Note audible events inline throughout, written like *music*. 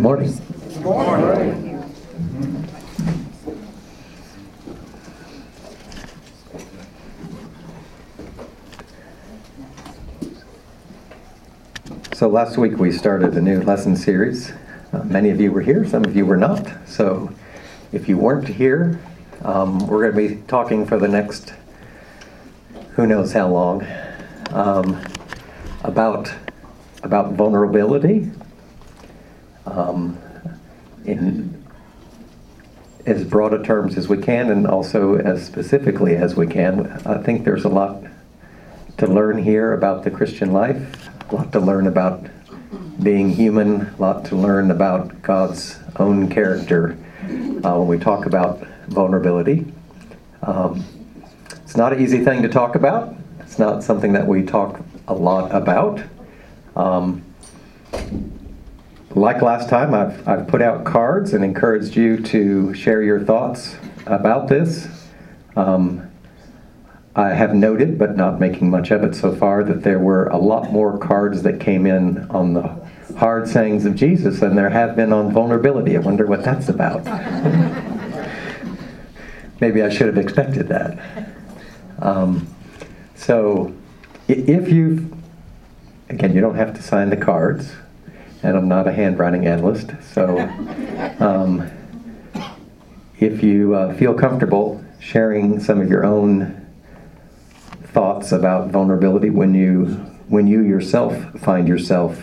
Good morning. Good morning. So last week we started a new lesson series. Uh, many of you were here, some of you were not. So if you weren't here, um, we're going to be talking for the next who knows how long um, about about vulnerability um, in as broad a terms as we can, and also as specifically as we can. I think there's a lot to learn here about the Christian life, a lot to learn about being human, a lot to learn about God's own character uh, when we talk about vulnerability. Um, it's not an easy thing to talk about. It's not something that we talk a lot about. Um, like last time, I've, I've put out cards and encouraged you to share your thoughts about this. Um, I have noted, but not making much of it so far, that there were a lot more cards that came in on the hard sayings of Jesus than there have been on vulnerability. I wonder what that's about. *laughs* Maybe I should have expected that. Um, so, if you've, again, you don't have to sign the cards, and I'm not a handwriting analyst, so *laughs* um, if you uh, feel comfortable sharing some of your own thoughts about vulnerability when you when you yourself find yourself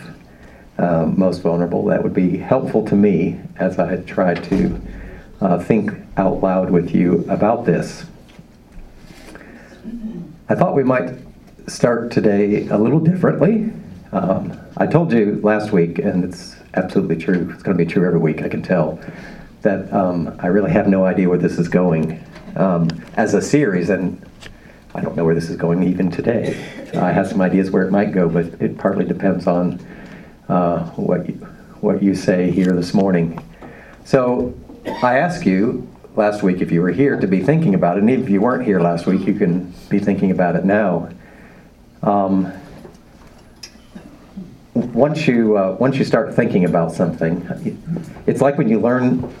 uh, most vulnerable, that would be helpful to me as I try to uh, think out loud with you about this. I thought we might start today a little differently. Um, I told you last week, and it's absolutely true, it's going to be true every week, I can tell, that um, I really have no idea where this is going um, as a series, and I don't know where this is going even today. I have some ideas where it might go, but it partly depends on uh, what, you, what you say here this morning. So I ask you last week if you were here to be thinking about it, and if you weren't here last week, you can be thinking about it now. Um, once you uh, once you start thinking about something, it's like when you learn.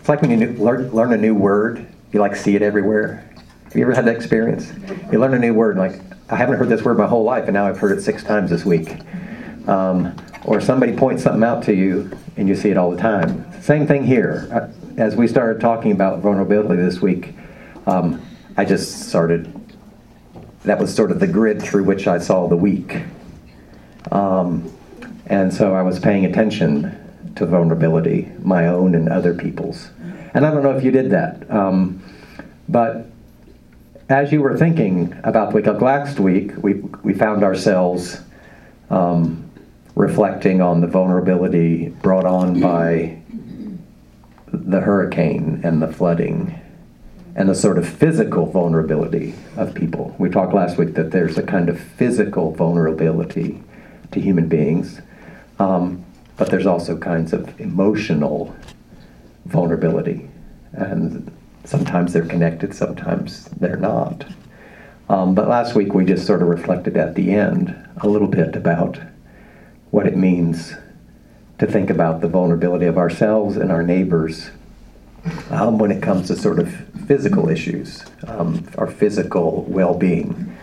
It's like when you learn learn a new word. You like see it everywhere. Have you ever had that experience? You learn a new word, like I haven't heard this word my whole life, and now I've heard it six times this week. Um, or somebody points something out to you, and you see it all the time. Same thing here. As we started talking about vulnerability this week, um, I just started. That was sort of the grid through which I saw the week. Um, and so I was paying attention to vulnerability, my own and other people's. And I don't know if you did that. Um, but as you were thinking about the week, like last week, we, we found ourselves um, reflecting on the vulnerability brought on by the hurricane and the flooding and the sort of physical vulnerability of people. We talked last week that there's a kind of physical vulnerability to human beings, um, but there's also kinds of emotional vulnerability. And sometimes they're connected, sometimes they're not. Um, but last week we just sort of reflected at the end a little bit about what it means to think about the vulnerability of ourselves and our neighbors um, when it comes to sort of physical issues, um, our physical well-being.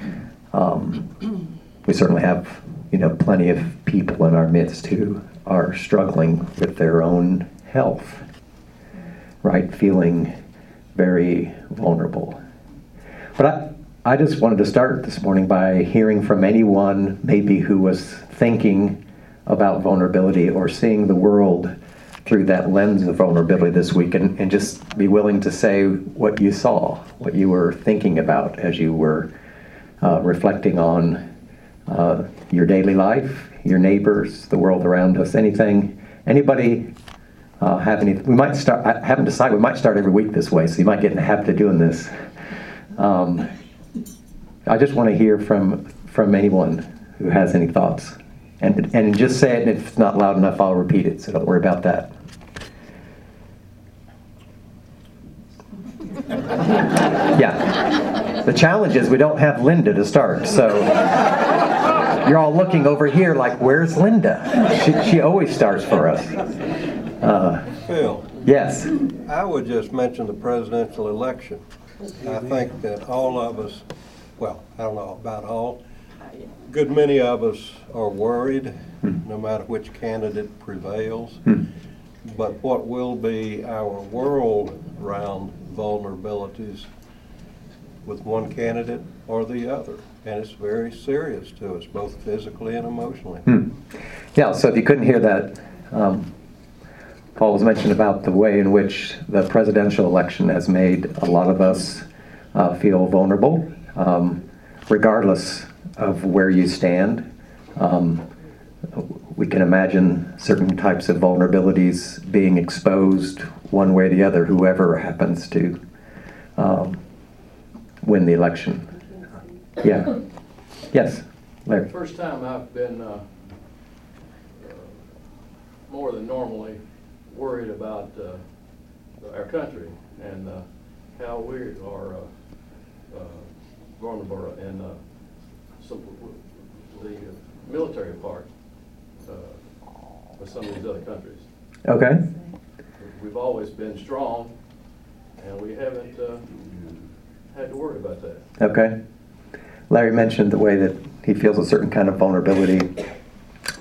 Um, we certainly have, you know, plenty of people in our midst who are struggling with their own health, right? Feeling very vulnerable. But I, I just wanted to start this morning by hearing from anyone maybe who was thinking about vulnerability or seeing the world through that lens of vulnerability this week and, and just be willing to say what you saw, what you were thinking about as you were uh, reflecting on uh, your daily life, your neighbors, the world around us, anything. Anybody uh, have any? We might start. I haven't decided. We might start every week this way, so you might get in the habit of doing this. Um, I just want to hear from from anyone who has any thoughts, and and just say it. And if it's not loud enough, I'll repeat it. So don't worry about that. *laughs* yeah. The challenge is we don't have Linda to start, so you're all looking over here like, where's Linda? She, she always starts for us. Uh, Phil, yes. I would just mention the presidential election. I think that all of us, well, I don't know about all, good many of us are worried, no matter which candidate prevails. But what will be our world-round vulnerabilities with one candidate or the other? And it's very serious to us, both physically and emotionally. Hmm. Yeah, so if you couldn't hear that, um, Paul was mentioning about the way in which the presidential election has made a lot of us uh, feel vulnerable, um, regardless of where you stand. Um, we can imagine certain types of vulnerabilities being exposed one way or the other, whoever happens to um, win the election. Yeah. Yes, Larry. First time I've been uh, uh, more than normally worried about uh, our country and uh, how we are uh, uh, vulnerable in uh, some, the military part uh, with some of these other countries. Okay. We've always been strong, and we haven't uh, had to worry about that. Okay. Larry mentioned the way that he feels a certain kind of vulnerability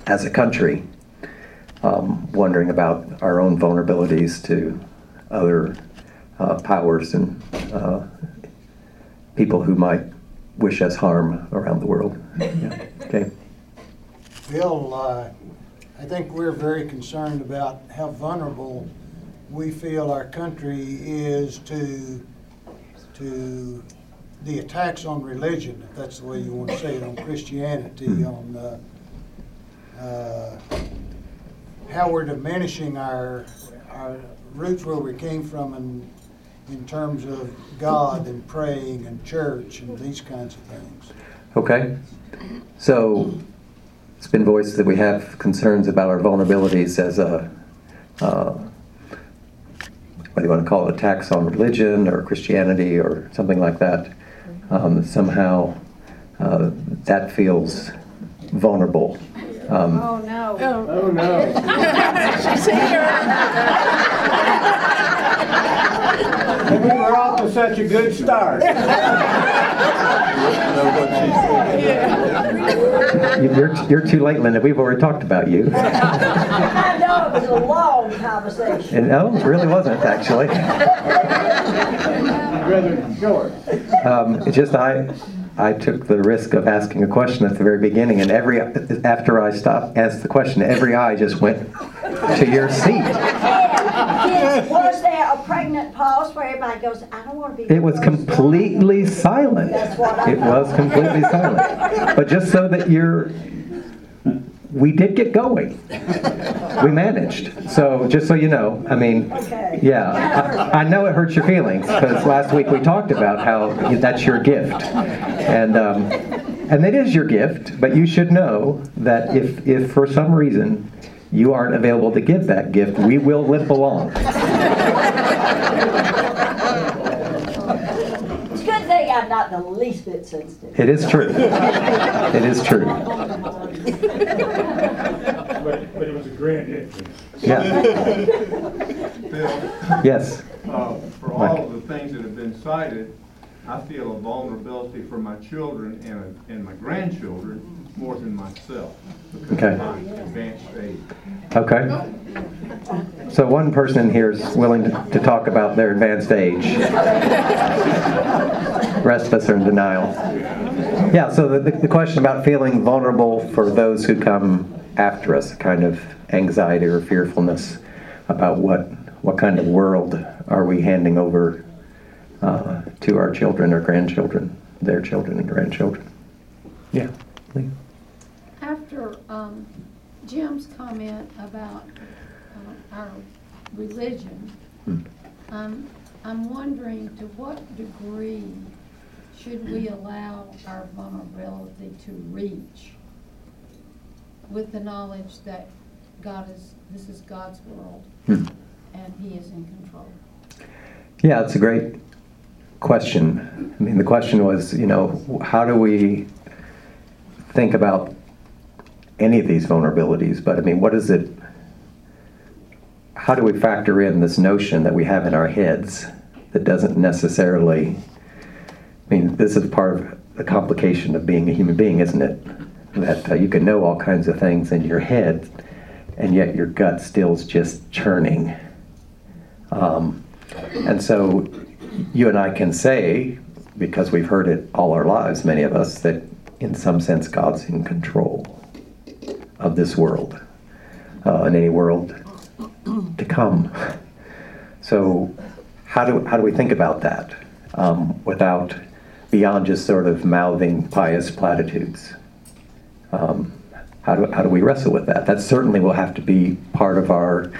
as a country, um, wondering about our own vulnerabilities to other uh, powers and uh, people who might wish us harm around the world. Yeah. Okay. Bill, uh, I think we're very concerned about how vulnerable we feel our country is to, to the attacks on religion, if that's the way you want to say it, on Christianity, on uh, uh, how we're diminishing our, our roots where we came from in, in terms of God and praying and church and these kinds of things. Okay. So it's been voiced that we have concerns about our vulnerabilities as a, uh, do you want to call it, attacks on religion or Christianity or something like that. Um, somehow uh, that feels vulnerable. Um, Oh, no. Oh, no. *laughs* She's here. We were off to such a good start. *laughs* you're, you're too late, Linda. We've already talked about you. *laughs* I know, it was a long conversation. And no, it really wasn't, actually. Rather short. Um, it's just I, I took the risk of asking a question at the very beginning, and every after I stopped asked the question, every eye just went to your seat. Was there a pregnant pause where everybody goes, I don't want to be. It was the one"? completely silent. That's what I It was completely silent. But just so that you're, we did get going. We managed. So just so you know, I mean, Okay. yeah, I, I know it hurts your feelings because last week we talked about how that's your gift, and um, and it is your gift. But you should know that if if for some reason you aren't available to give that gift, we will limp along. It's a good thing I'm not the least bit sensitive. It is true. It is true. But, but it was a grand entrance. Yeah. Bill, Yes. uh, for all of the things that have been cited, I feel a vulnerability for my children and, and my grandchildren more than myself. Okay. of my Advanced age. Okay. So one person here is willing to, to talk about their advanced age. Rest of us are in denial. Yeah, so the, the question about feeling vulnerable for those who come after us, kind of anxiety or fearfulness about what, what kind of world are we handing over uh, to our children or grandchildren, their children and grandchildren. Yeah. Lee? Um, Jim's comment about uh, our religion, um, I'm wondering to what degree should we allow our vulnerability to reach with the knowledge that God is, this is God's world Hmm. and He is in control? Yeah, that's a great question. I mean, the question was, you know, how do we think about any of these vulnerabilities, but I mean, what is it? How do we factor in this notion that we have in our heads that doesn't necessarily? I mean, this is part of the complication of being a human being, isn't it? That uh, you can know all kinds of things in your head, and yet your gut still's just churning. Um, and so you and I can say, because we've heard it all our lives, many of us, that in some sense God's in control of this world uh, and any world to come. So, how do, how do we think about that um, without, beyond just sort of mouthing pious platitudes? Um, how, do, how do we wrestle with that? That certainly will have to be part of our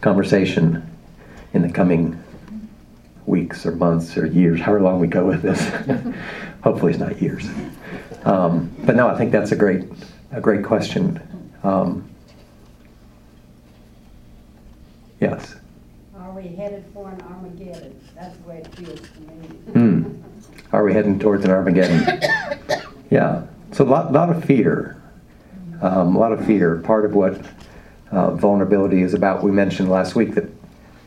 conversation in the coming weeks or months or years, however long we go with this. *laughs* Hopefully, it's not years. Um, but no, I think that's a great, a great question. Um, yes. Are we headed for an Armageddon? That's the way it feels to me. Hmm. Are we heading towards an Armageddon? *laughs* yeah. So a lot, lot of fear. Um, a lot of fear. Part of what uh, vulnerability is about. We mentioned last week that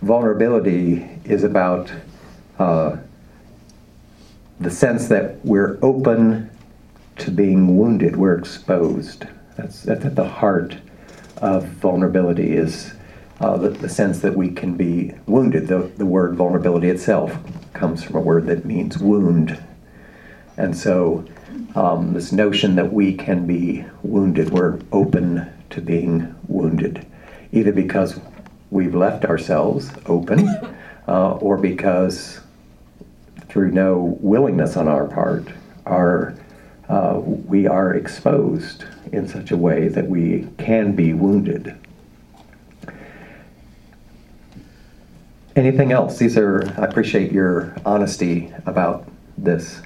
vulnerability is about uh, the sense that we're open to being wounded, we're exposed. That's, that's at the heart of vulnerability is uh, the, the sense that we can be wounded. The, the word vulnerability itself comes from a word that means wound. And so um, this notion that we can be wounded, we're open to being wounded, either because we've left ourselves open *laughs* uh, or because through no willingness on our part, our, uh, we are exposed in such a way that we can be wounded. Anything else? These are, I appreciate your honesty about this.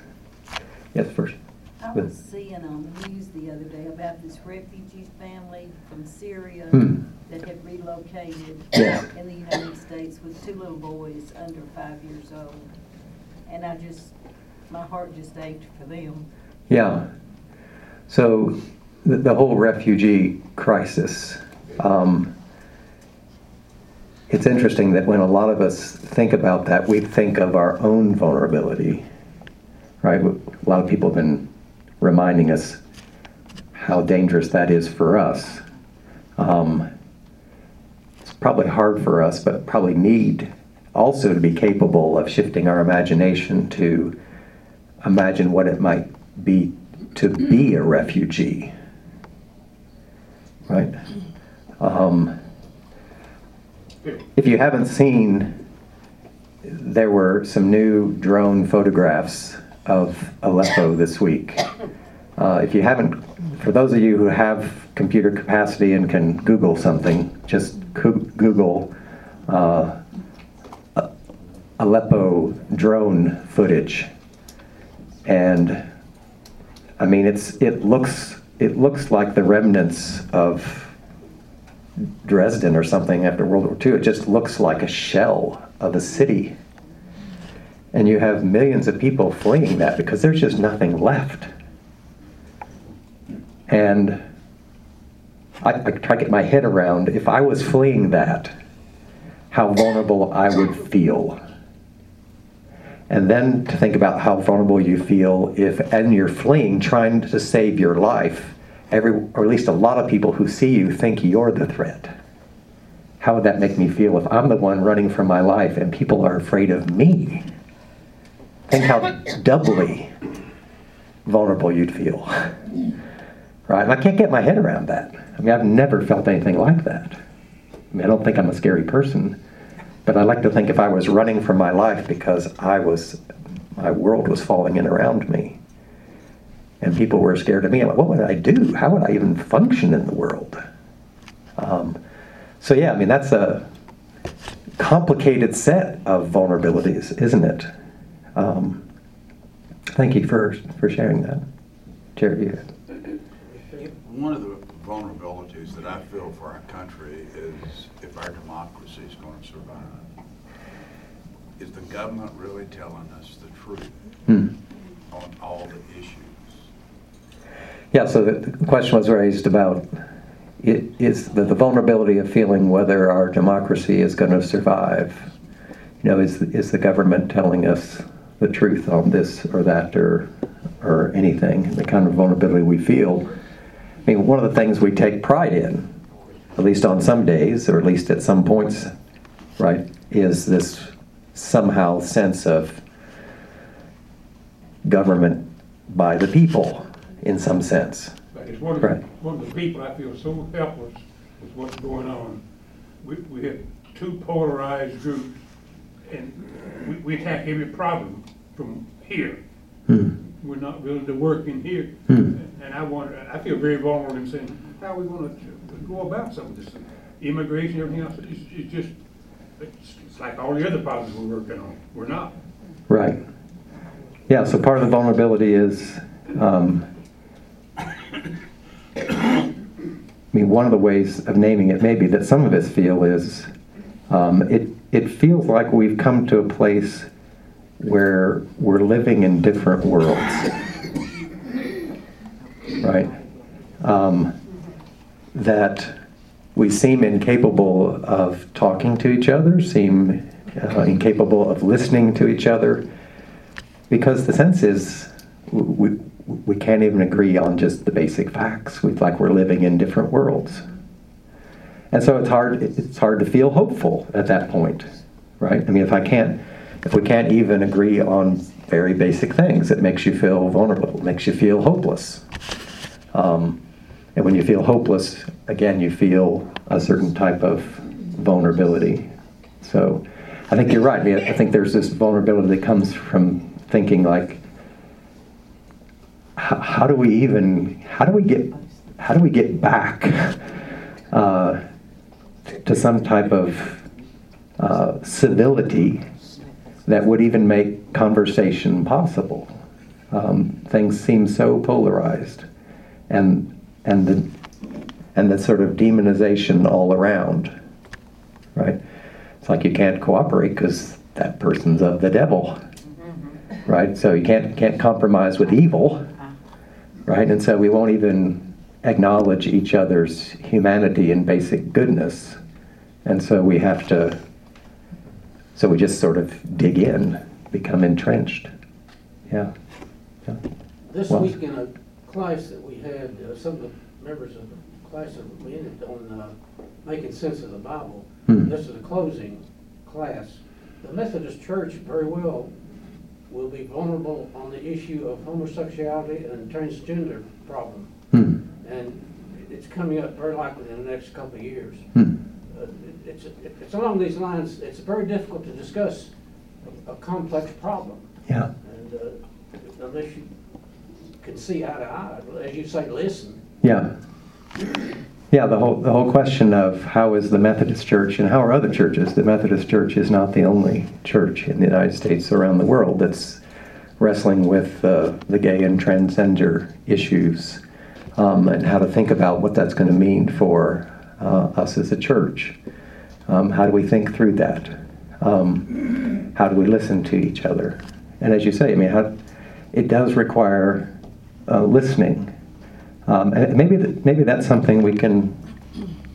Yes, first. I was seeing on the news the other day about this refugee family from Syria Hmm. that had relocated Yeah. in the United States with two little boys under five years old. And I just, my heart just ached for them. Yeah. So the, the whole refugee crisis. Um, it's interesting that when a lot of us think about that, we think of our own vulnerability, right? A lot of people have been reminding us how dangerous that is for us. Um, it's probably hard for us, but probably need also to be capable of shifting our imagination to imagine what it might be to be a refugee. Right? Um, if you haven't seen, there were some new drone photographs of Aleppo this week. Uh, if you haven't, for those of you who have computer capacity and can Google something, just Google uh, Aleppo drone footage. And I mean, it's, it looks, it looks like the remnants of Dresden or something after World War II. It just looks like a shell of a city. And you have millions of people fleeing that because there's just nothing left. And I, I try to get my head around if I was fleeing that, how vulnerable I would feel. And then to think about how vulnerable you feel if, and you're fleeing, trying to save your life, every, or at least a lot of people who see you think you're the threat. How would that make me feel if I'm the one running for my life and people are afraid of me? Think how doubly vulnerable you'd feel. Right? And I can't get my head around that. I mean, I've never felt anything like that. I mean, I don't think I'm a scary person, but I like to think if I was running for my life because I was, my world was falling in around me, and people were scared of me, I'm like, what would I do? How would I even function in the world? Um, so yeah, I mean, that's a complicated set of vulnerabilities, isn't it? Um, thank you for for sharing that, Jerry. One of the vulnerabilities that I feel for our country is if our democracy is going to survive. Is the government really telling us the truth Hmm. on all the issues? Yeah, so the question was raised about, i- is the the vulnerability of feeling whether our democracy is going to survive. You know, is, is the government telling us the truth on this or that or, or anything, the kind of vulnerability we feel. I mean, one of the things we take pride in, at least on some days, or at least at some points, right, is this somehow sense of government by the people, in some sense. It's one of, Right. one of the people I feel so helpless with what's going on. We, we have two polarized groups, and we, we attack every problem from here. Hmm. We're not willing to work in here. Hmm. And I wonder, I feel very vulnerable in saying, how are we gonna go about some of this? Immigration, everything else, it's, it's just, it's, like all the other problems we're working on. We're not. Right. Yeah, so part of the vulnerability is, um, I mean, one of the ways of naming it maybe that some of us feel is, um, it, it feels like we've come to a place where we're living in different worlds. Right? Um, that we seem incapable of talking to each other, seem uh, incapable of listening to each other, because the sense is we, we can't even agree on just the basic facts. We like we're living in different worlds. And so it's hard, it's hard to feel hopeful at that point, right? I mean, if I can't, if we can't even agree on very basic things, it makes you feel vulnerable, it makes you feel hopeless. Um, and when you feel hopeless, again, you feel a certain type of vulnerability. So I think you're right. I, think there's this vulnerability that comes from thinking like, how, do we even, how do we get, how do we get back *laughs* uh, to some type of uh, civility that would even make conversation possible? Um, things seem so polarized, and and the and the sort of demonization all around, right? It's like you can't cooperate because that person's of the devil, mm-hmm. right? So you can't can't compromise with evil, right? And so we won't even acknowledge each other's humanity and basic goodness, and so we have to. So we just sort of dig in, become entrenched. Yeah. yeah. This Well- week in a class that we had, uh, some of the members of the class that we ended on uh, making sense of the Bible. Hmm. This is a closing class. The Methodist Church very well will be vulnerable on the issue of homosexuality and transgender problem. Hmm. And it's coming up very likely in the next couple of years. Hmm. Uh, it- It's, it's along these lines, it's very difficult to discuss a- a complex problem. Yeah. And uh, unless you can see eye to eye, as you say, listen. Yeah. Yeah, the whole, the whole question of how is the Methodist Church and how are other churches? The Methodist Church is not the only church in the United States around the world that's wrestling with uh, the gay and transgender issues um, and how to think about what that's going to mean for uh, us as a church. Um, how do we think through that? Um, how do we listen to each other? And as you say, I mean, how, it does require uh, listening. Um, and maybe th- maybe that's something we can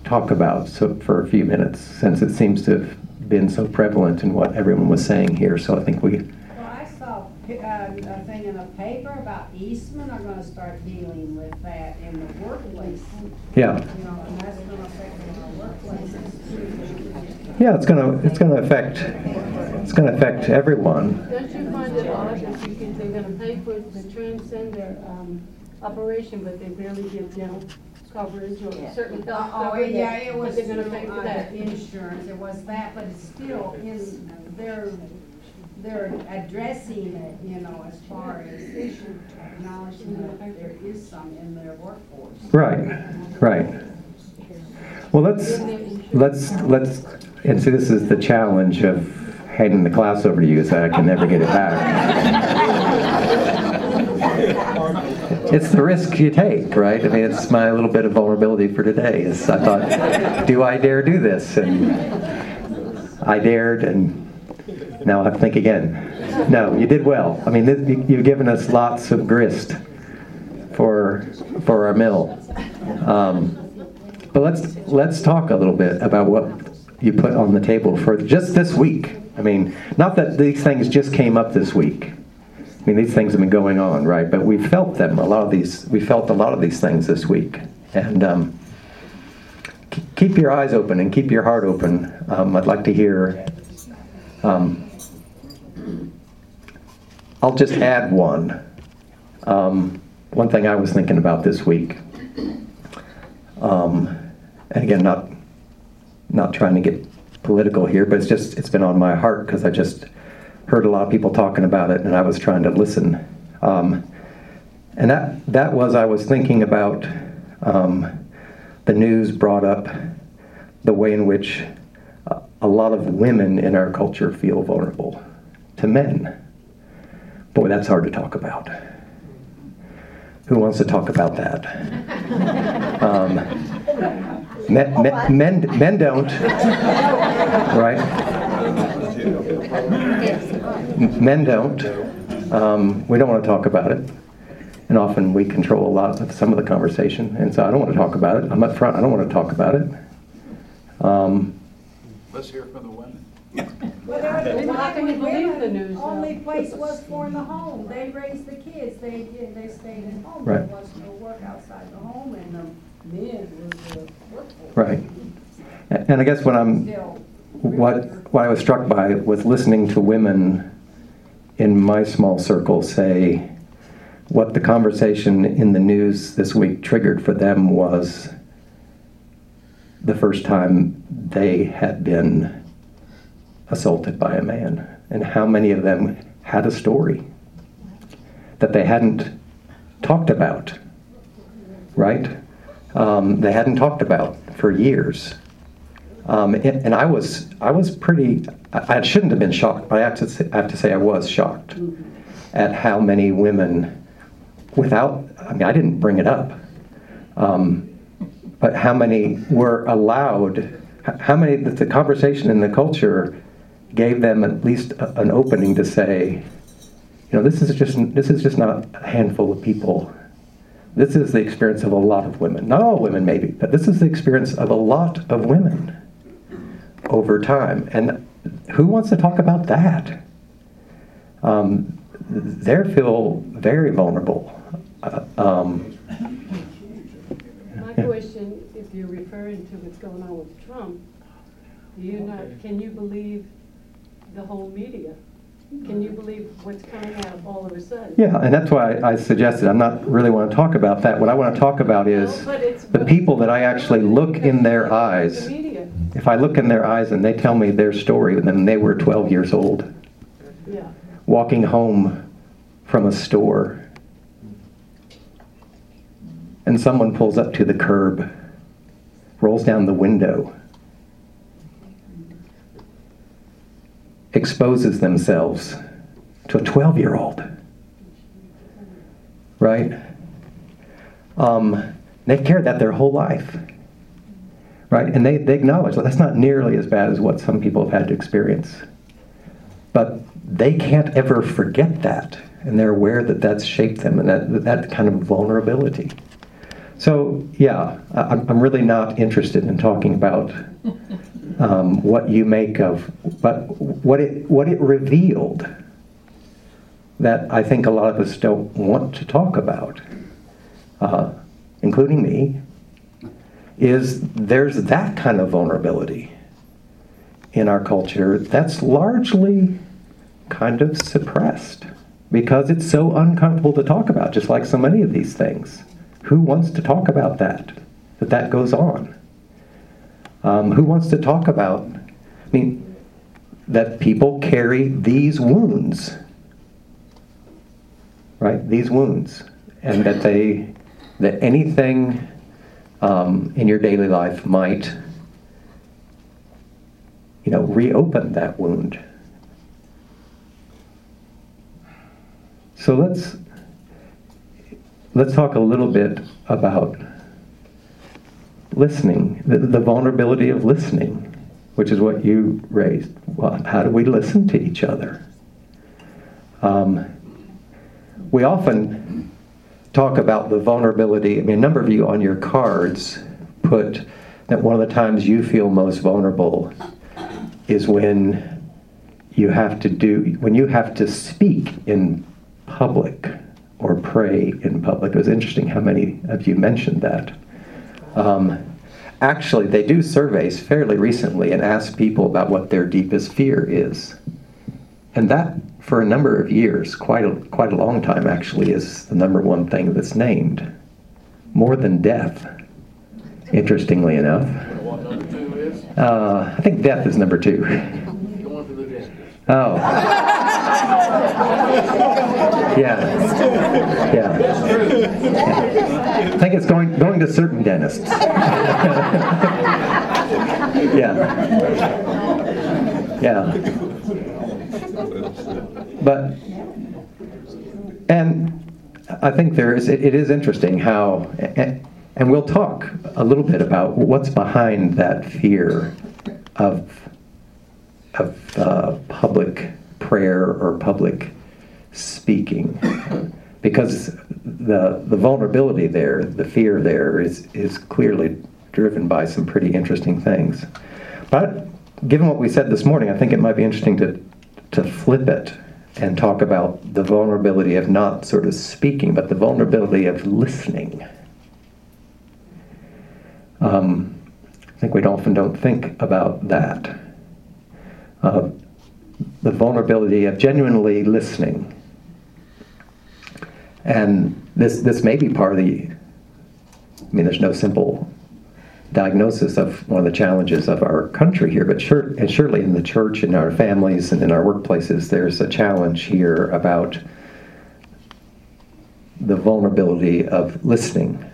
talk about so, for a few minutes, since it seems to have been so prevalent in what everyone was saying here. So I think we, Well, I saw uh, a thing in a paper about Eastman are gonna start dealing with that in the workplace. yeah, You know, and that's gonna affect our workplaces too. yeah, it's gonna it's gonna affect it's gonna affect everyone. Don't you find it odd that you can, they're gonna pay for the transgender, um, operation, but they barely give dental coverage or certain health Oh, coverage? yeah, it was, But they're gonna pay for on that. the insurance, it was that, but it's still, is, they're, they're addressing it, you know, as far as acknowledging that there is some in their workforce. Right, right. Well, let's let's let's and see. This is the challenge of handing the class over to you, so I can never get it back. *laughs* It's the risk you take, right? I mean, it's my little bit of vulnerability for today. Is I thought, do I dare do this? And I dared, and now I have to think again. No, you did well. I mean, you've given us lots of grist for, for our mill. Um, But let's, let's talk a little bit about what you put on the table for just this week. I mean, not that these things just came up this week. I mean, these things have been going on, right? But we felt them, a lot of these, we felt a lot of these things this week. And um, keep your eyes open and keep your heart open. Um, I'd like to hear. Um, I'll just add one. Um, one thing I was thinking about this week. Um, and again, not not trying to get political here, but it's just it's been on my heart because I just heard a lot of people talking about it, and I was trying to listen. Um, and that that was I was thinking about um, the news brought up the way in which a- lot of women in our culture feel vulnerable to men. Boy, that's hard to talk about. Who wants to talk about that? *laughs* Um, men, men, men, men don't, right? Men don't. Um, we don't want to talk about it. And often we control a lot of some of the conversation. And so I don't want to talk about it. I'm up front. I don't want to talk about it. Um, Let's hear from the women. Well, How can you believe the news, though? Only place was for in the home. They raised the kids. They did, they stayed at home. Right. There was no work outside the home and the men was the workforce. Right. And I guess what I'm, what, what I was struck by was listening to women in my small circle say what the conversation in the news this week triggered for them was the first time they had been assaulted by a man, and how many of them had a story that they hadn't talked about, right? Um, they hadn't talked about for years. Um, and, and I was, I was pretty, I, I shouldn't have been shocked, but I have to, say, I have to say I was shocked at how many women, without, I mean, I didn't bring it up, um, but how many were allowed, how many, that the conversation in the culture gave them at least a- an opening to say, you know, this is just, this is just not a handful of people. This is the experience of a lot of women. Not all women, maybe, but this is the experience of a lot of women over time. And who wants to talk about that? Um, they feel very vulnerable. Uh, um, My Yeah. question, if you're referring to what's going on with Trump, do you not, can you believe the whole media? Can you believe what's coming out all of a sudden? yeah, and that's why I suggested I'm not really want to talk about that. What I want to talk about is No, the people that I actually look in their The eyes. media, If I look in their eyes and they tell me their story, then they were 12 years old, yeah. walking home from a store, and someone pulls up to the curb, rolls down the window, exposes themselves to a 12 year old. Right? Um, they've carried that their whole life. Right? And they, they acknowledge that that's not nearly as bad as what some people have had to experience. But they can't ever forget that. And they're aware that that's shaped them and that, that kind of vulnerability. So, yeah, I'm I'm really not interested in talking about um, what you make of, but what it, what it revealed that I think a lot of us don't want to talk about, uh, including me, is there's that kind of vulnerability in our culture that's largely kind of suppressed because it's so uncomfortable to talk about, just like so many of these things. Who wants to talk about that? That that goes on? Um, who wants to talk about, I mean, that people carry these wounds, right? These wounds, and that they, that anything um, in your daily life might, you know, reopen that wound. So let's let's talk a little bit about listening, the, the vulnerability of listening, which is what you raised. Well, how do we listen to each other? Um, we often talk about the vulnerability. I mean, a number of you on your cards put that one of the times you feel most vulnerable is when you have to do when you have to speak in public or pray in public. It was interesting how many of you mentioned that. Um, actually, they do surveys fairly recently and ask people about what their deepest fear is, and that for a number of years, quite a, quite a long time actually, is the number one thing that's named, more than death. Interestingly enough, uh, I think death is number two. Oh. Yeah. Yeah. I think it's going going to certain dentists. *laughs* yeah. Yeah. But and I think there is it, it is interesting how and, and we'll talk a little bit about what's behind that fear of of uh, public prayer or public speaking. Because the the vulnerability there the fear there is is clearly driven by some pretty interesting things. But given what we said this morning i think it might be interesting to to flip it and talk about the vulnerability of not sort of speaking but the vulnerability of listening um, i think we often don't think about that uh, the vulnerability of genuinely listening. And this, this may be part of the, I mean, there's no simple diagnosis of one of the challenges of our country here, but sure, and surely in the church, in our families, and in our workplaces, there's a challenge here about the vulnerability of listening.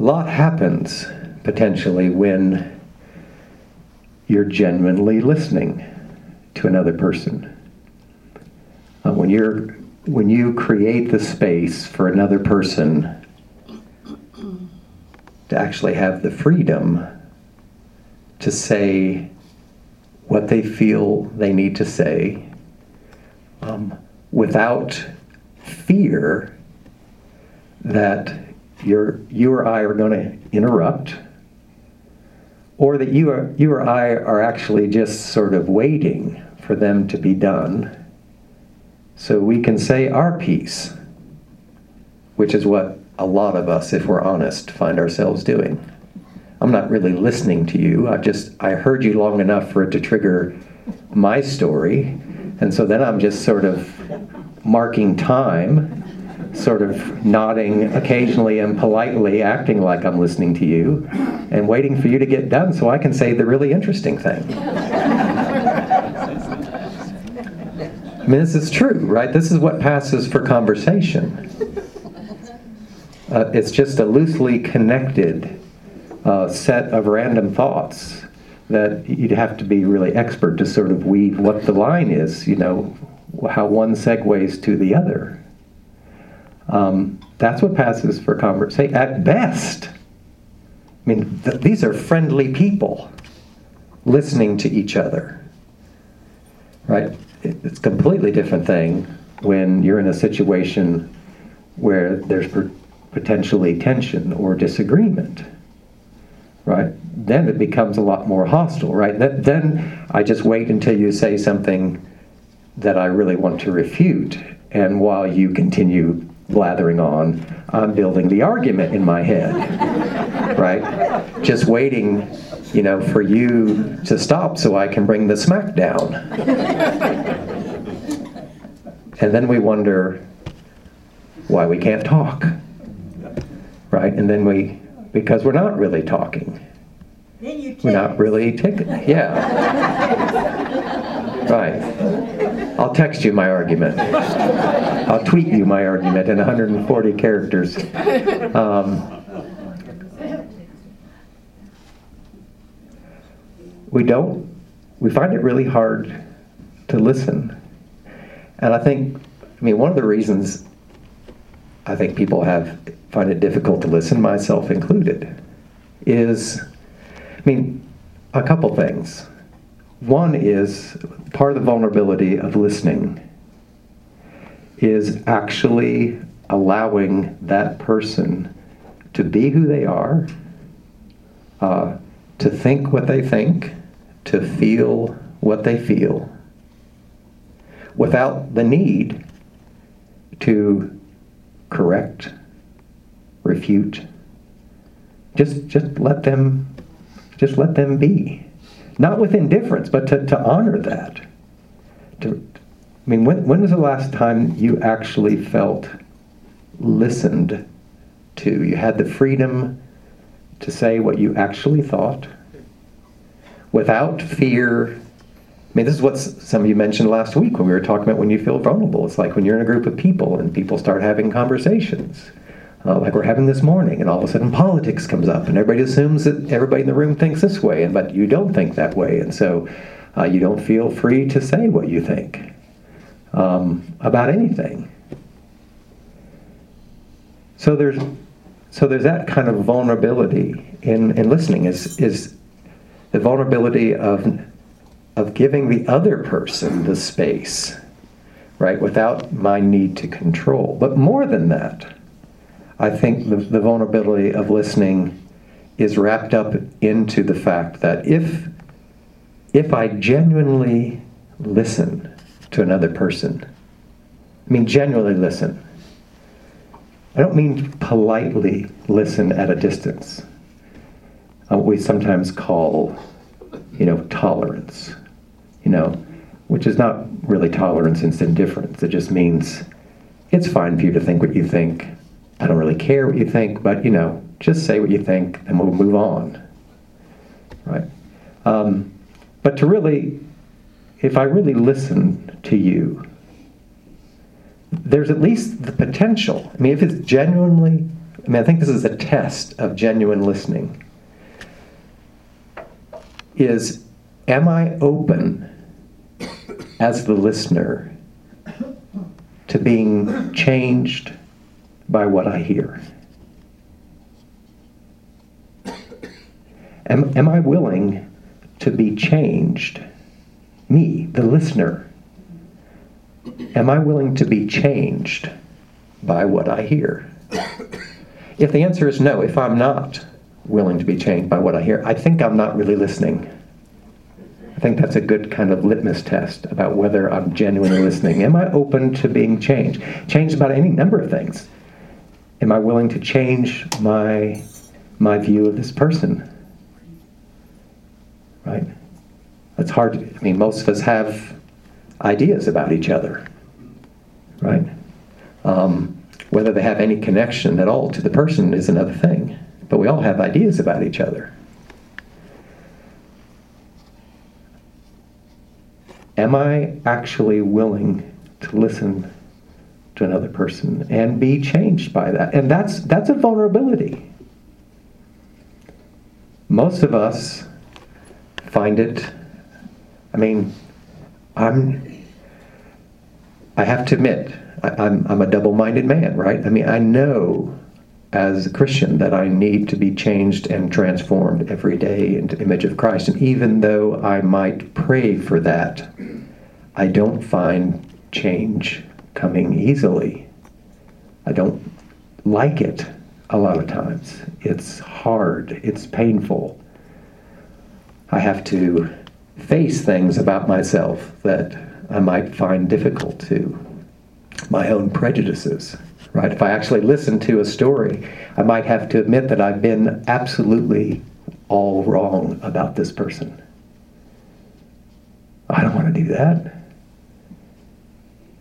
A lot happens potentially when you're genuinely listening to another person. Uh, when you're when you create the space for another person to actually have the freedom to say what they feel they need to say um, without fear that you're, you or I are going to interrupt or that you, are, you or I are actually just sort of waiting for them to be done so we can say our piece, which is what a lot of us, if we're honest, find ourselves doing. I'm not really listening to you. I just I heard you long enough for it to trigger my story, and so then I'm just sort of marking time, sort of nodding occasionally and politely, acting like I'm listening to you, and waiting for you to get done so I can say the really interesting thing. I mean, this is true, right? This is what passes for conversation. Uh, it's just a loosely connected uh, set of random thoughts that you'd have to be really expert to sort of weave what the line is, you know, how one segues to the other. Um, that's what passes for conversation. At best, I mean, th- these are friendly people listening to each other, right? It, it's a completely different thing when you're in a situation where there's per- potentially tension or disagreement, right? Then it becomes a lot more hostile, right? That, then I just wait until you say something that I really want to refute, and while you continue blathering on, I'm building the argument in my head, *laughs* right? Just waiting, you know, for you to stop so I can bring the smack down. *laughs* and then we wonder why we can't talk, right? And then we, because we're not really talking. Then you We're not really taking, yeah. Right. I'll text you my argument. I'll tweet you my argument in 140 characters. Um, we don't, we find it really hard to listen. And I think, I mean, one of the reasons I think people have find it difficult to listen, myself included, is, I mean, a couple things. One is part of the vulnerability of listening is actually allowing that person to be who they are, uh, to think what they think, to feel what they feel, without the need to correct, refute. Just, just let them, just let them be. Not with indifference, but to, to honor that. To, I mean, when, when was the last time you actually felt listened to? You had the freedom to say what you actually thought without fear. I mean, this is what some of you mentioned last week when we were talking about when you feel vulnerable. It's like when you're in a group of people and people start having conversations, uh, like we're having this morning, and all of a sudden politics comes up, and everybody assumes that everybody in the room thinks this way, and but you don't think that way, and so uh, you don't feel free to say what you think um, about anything. So there's so there's that kind of vulnerability in, in listening is is the vulnerability of of giving the other person the space, right, without my need to control. But more than that, I think the, the vulnerability of listening is wrapped up into the fact that if if I genuinely listen to another person, I mean genuinely listen. I don't mean politely listen at a distance. Uh, what we sometimes call, you know, tolerance. You know, which is not really tolerance, it's indifference. It just means it's fine for you to think what you think. I don't really care what you think, but you know, just say what you think and we'll move on. Right? Um, but to really, if I really listen to you, there's at least the potential. I mean, if it's genuinely, I mean, I think this is a test of genuine listening. Is am I open as the listener to being changed by what I hear? Am, am I willing to be changed? Me, the listener. Am I willing to be changed by what I hear? If the answer is no, if I'm not willing to be changed by what I hear, I think I'm not really listening. I think that's a good kind of litmus test about whether I'm genuinely listening. Am I open to being changed? Changed about any number of things. Am I willing to change my my view of this person? Right? That's hard. I mean, most of us have ideas about each other, right? Um, whether they have any connection at all to the person is another thing. But we all have ideas about each other. Am I actually willing to listen to another person and be changed by that? And that's that's a vulnerability. Most of us find it I mean, I'm I have to admit, I, I'm, I'm a double minded man, right? I mean, I know as a Christian that I need to be changed and transformed every day into image of Christ. And even though I might pray for that, I don't find change coming easily. I don't like it a lot of times. It's hard, it's painful. I have to face things about myself that I might find difficult to my own prejudices, right? If I actually listen to a story, I might have to admit that I've been absolutely all wrong about this person. I don't want to do that.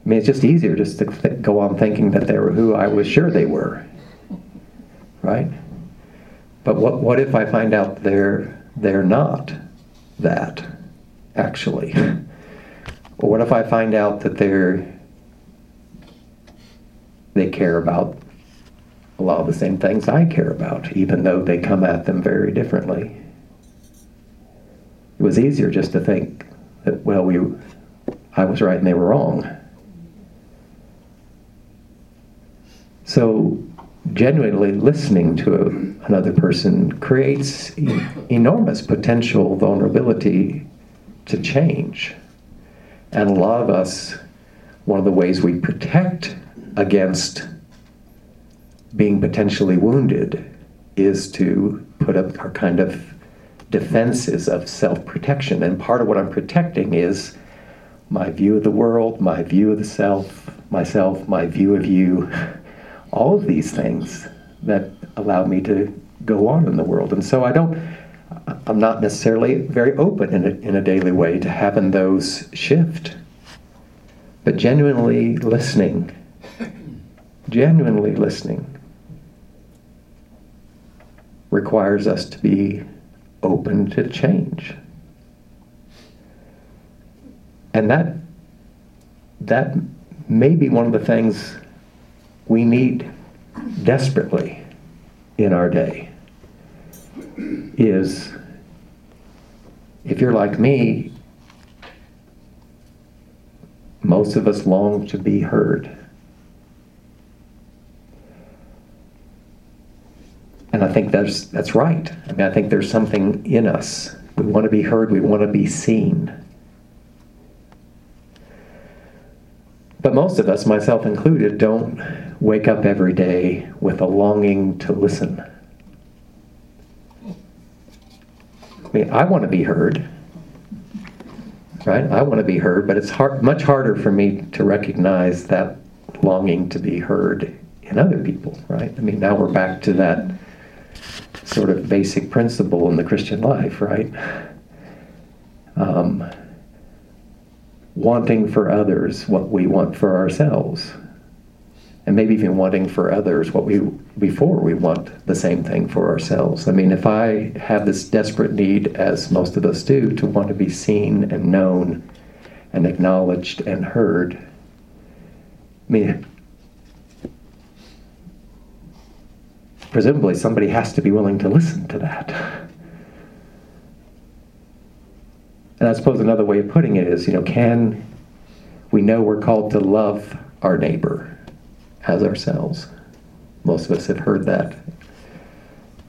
I mean, it's just easier just to th- go on thinking that they were who I was sure they were, right? But what, what if I find out they're, they're not that, actually? Or what if I find out that they're they care about a lot of the same things I care about, even though they come at them very differently. It was easier just to think that, well, we, I was right and they were wrong. So, genuinely listening to another person creates enormous potential vulnerability to change. And a lot of us, one of the ways we protect against being potentially wounded is to put up our kind of defenses of self protection. And part of what I'm protecting is my view of the world, my view of the self, myself, my view of you, *laughs* all of these things that allow me to go on in the world. And so I don't, I'm not necessarily very open in a, in a daily way to having those shift. But genuinely listening, genuinely listening, requires us to be open to change. And that that may be one of the things we need desperately in our day is if you're like me most of us long to be heard And I think that's, that's right. I mean, I think there's something in us. We want to be heard, we want to be seen. But most of us, myself included, don't wake up every day with a longing to listen. I mean, I want to be heard, right? I want to be heard, but it's hard, much harder for me to recognize that longing to be heard in other people, right? I mean, now we're back to that sort of basic principle in the Christian life, right? Um, wanting for others what we want for ourselves. And maybe even wanting for others what we, before we want the same thing for ourselves. I mean, if I have this desperate need, as most of us do, to want to be seen and known and acknowledged and heard, I mean, presumably somebody has to be willing to listen to that. And I suppose another way of putting it is, you know, can we know we're called to love our neighbor as ourselves? Most of us have heard that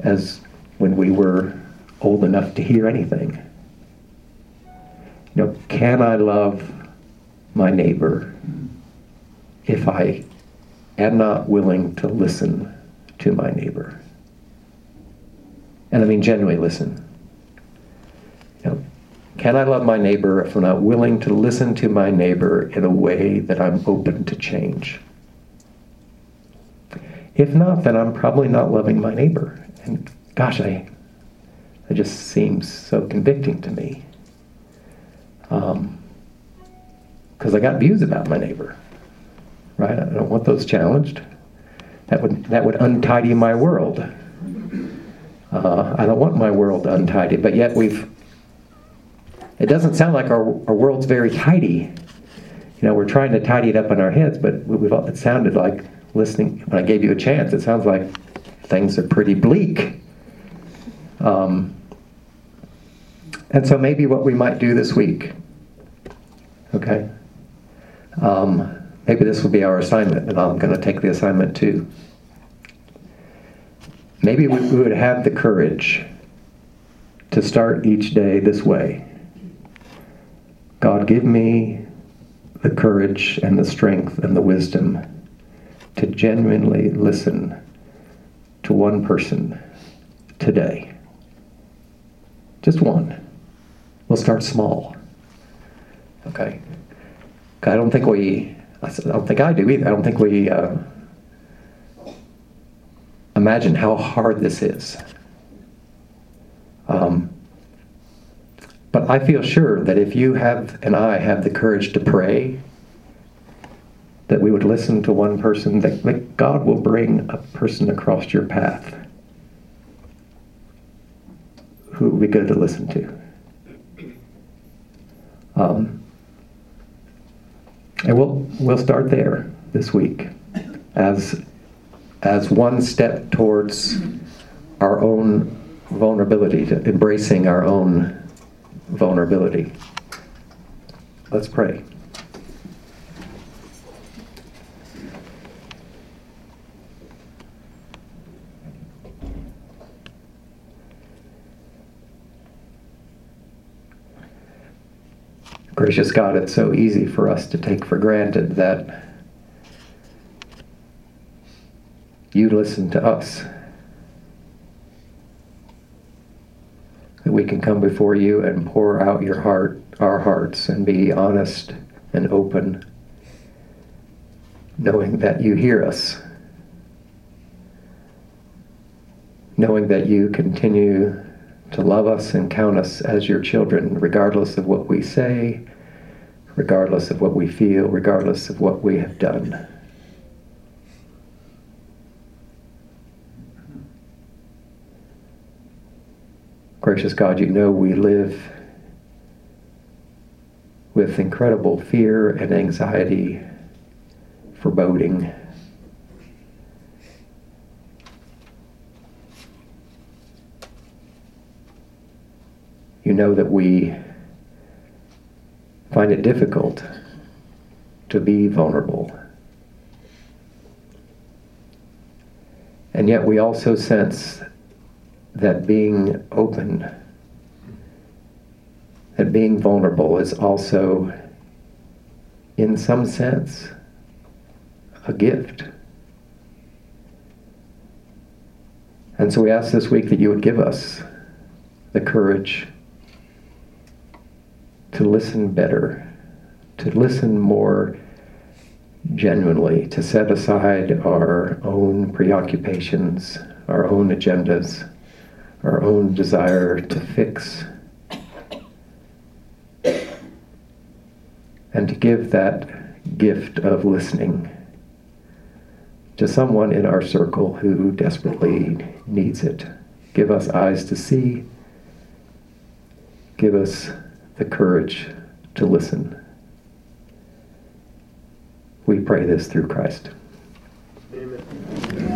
as when we were old enough to hear anything. You know, can I love my neighbor if I am not willing to listen to my neighbor. And I mean, genuinely listen. You know, can I love my neighbor if I'm not willing to listen to my neighbor in a way that I'm open to change? If not, then I'm probably not loving my neighbor. And gosh, I, that just seems so convicting to me. Because um, I got views about my neighbor, right? I don't want those challenged. That would, that would untidy my world. Uh, I don't want my world untidy, but yet we've, it doesn't sound like our, our world's very tidy. You know, we're trying to tidy it up in our heads, but it sounded like, listening, when I gave you a chance, it sounds like things are pretty bleak. Um, and so maybe what we might do this week, okay? Um, maybe this will be our assignment, and I'm going to take the assignment too. Maybe we would have the courage to start each day this way. God, give me the courage and the strength and the wisdom to genuinely listen to one person today. Just one. We'll start small. Okay? I don't think we I don't think I do either. I don't think we uh, imagine how hard this is. Um, but I feel sure that if you have and I have the courage to pray, that we would listen to one person, that, that God will bring a person across your path who would be good to listen to. Um, and we'll, we'll start there this week as, as one step towards our own vulnerability, to embracing our own vulnerability. Let's pray. Gracious God, it's so easy for us to take for granted that you listen to us. That we can come before you and pour out your heart, our hearts, and be honest and open, knowing that you hear us, knowing that you continue to love us and count us as your children, regardless of what we say, regardless of what we feel, regardless of what we have done. Gracious God, you know we live with incredible fear and anxiety, foreboding. You know that we find it difficult to be vulnerable. And yet we also sense that being open, that being vulnerable is also, in some sense, a gift. And so we ask this week that you would give us the courage to listen better, to listen more genuinely, to set aside our own preoccupations, our own agendas, our own desire to fix, and to give that gift of listening to someone in our circle who desperately needs it. Give us eyes to see. Give us the courage to listen. We pray this through Christ. Amen.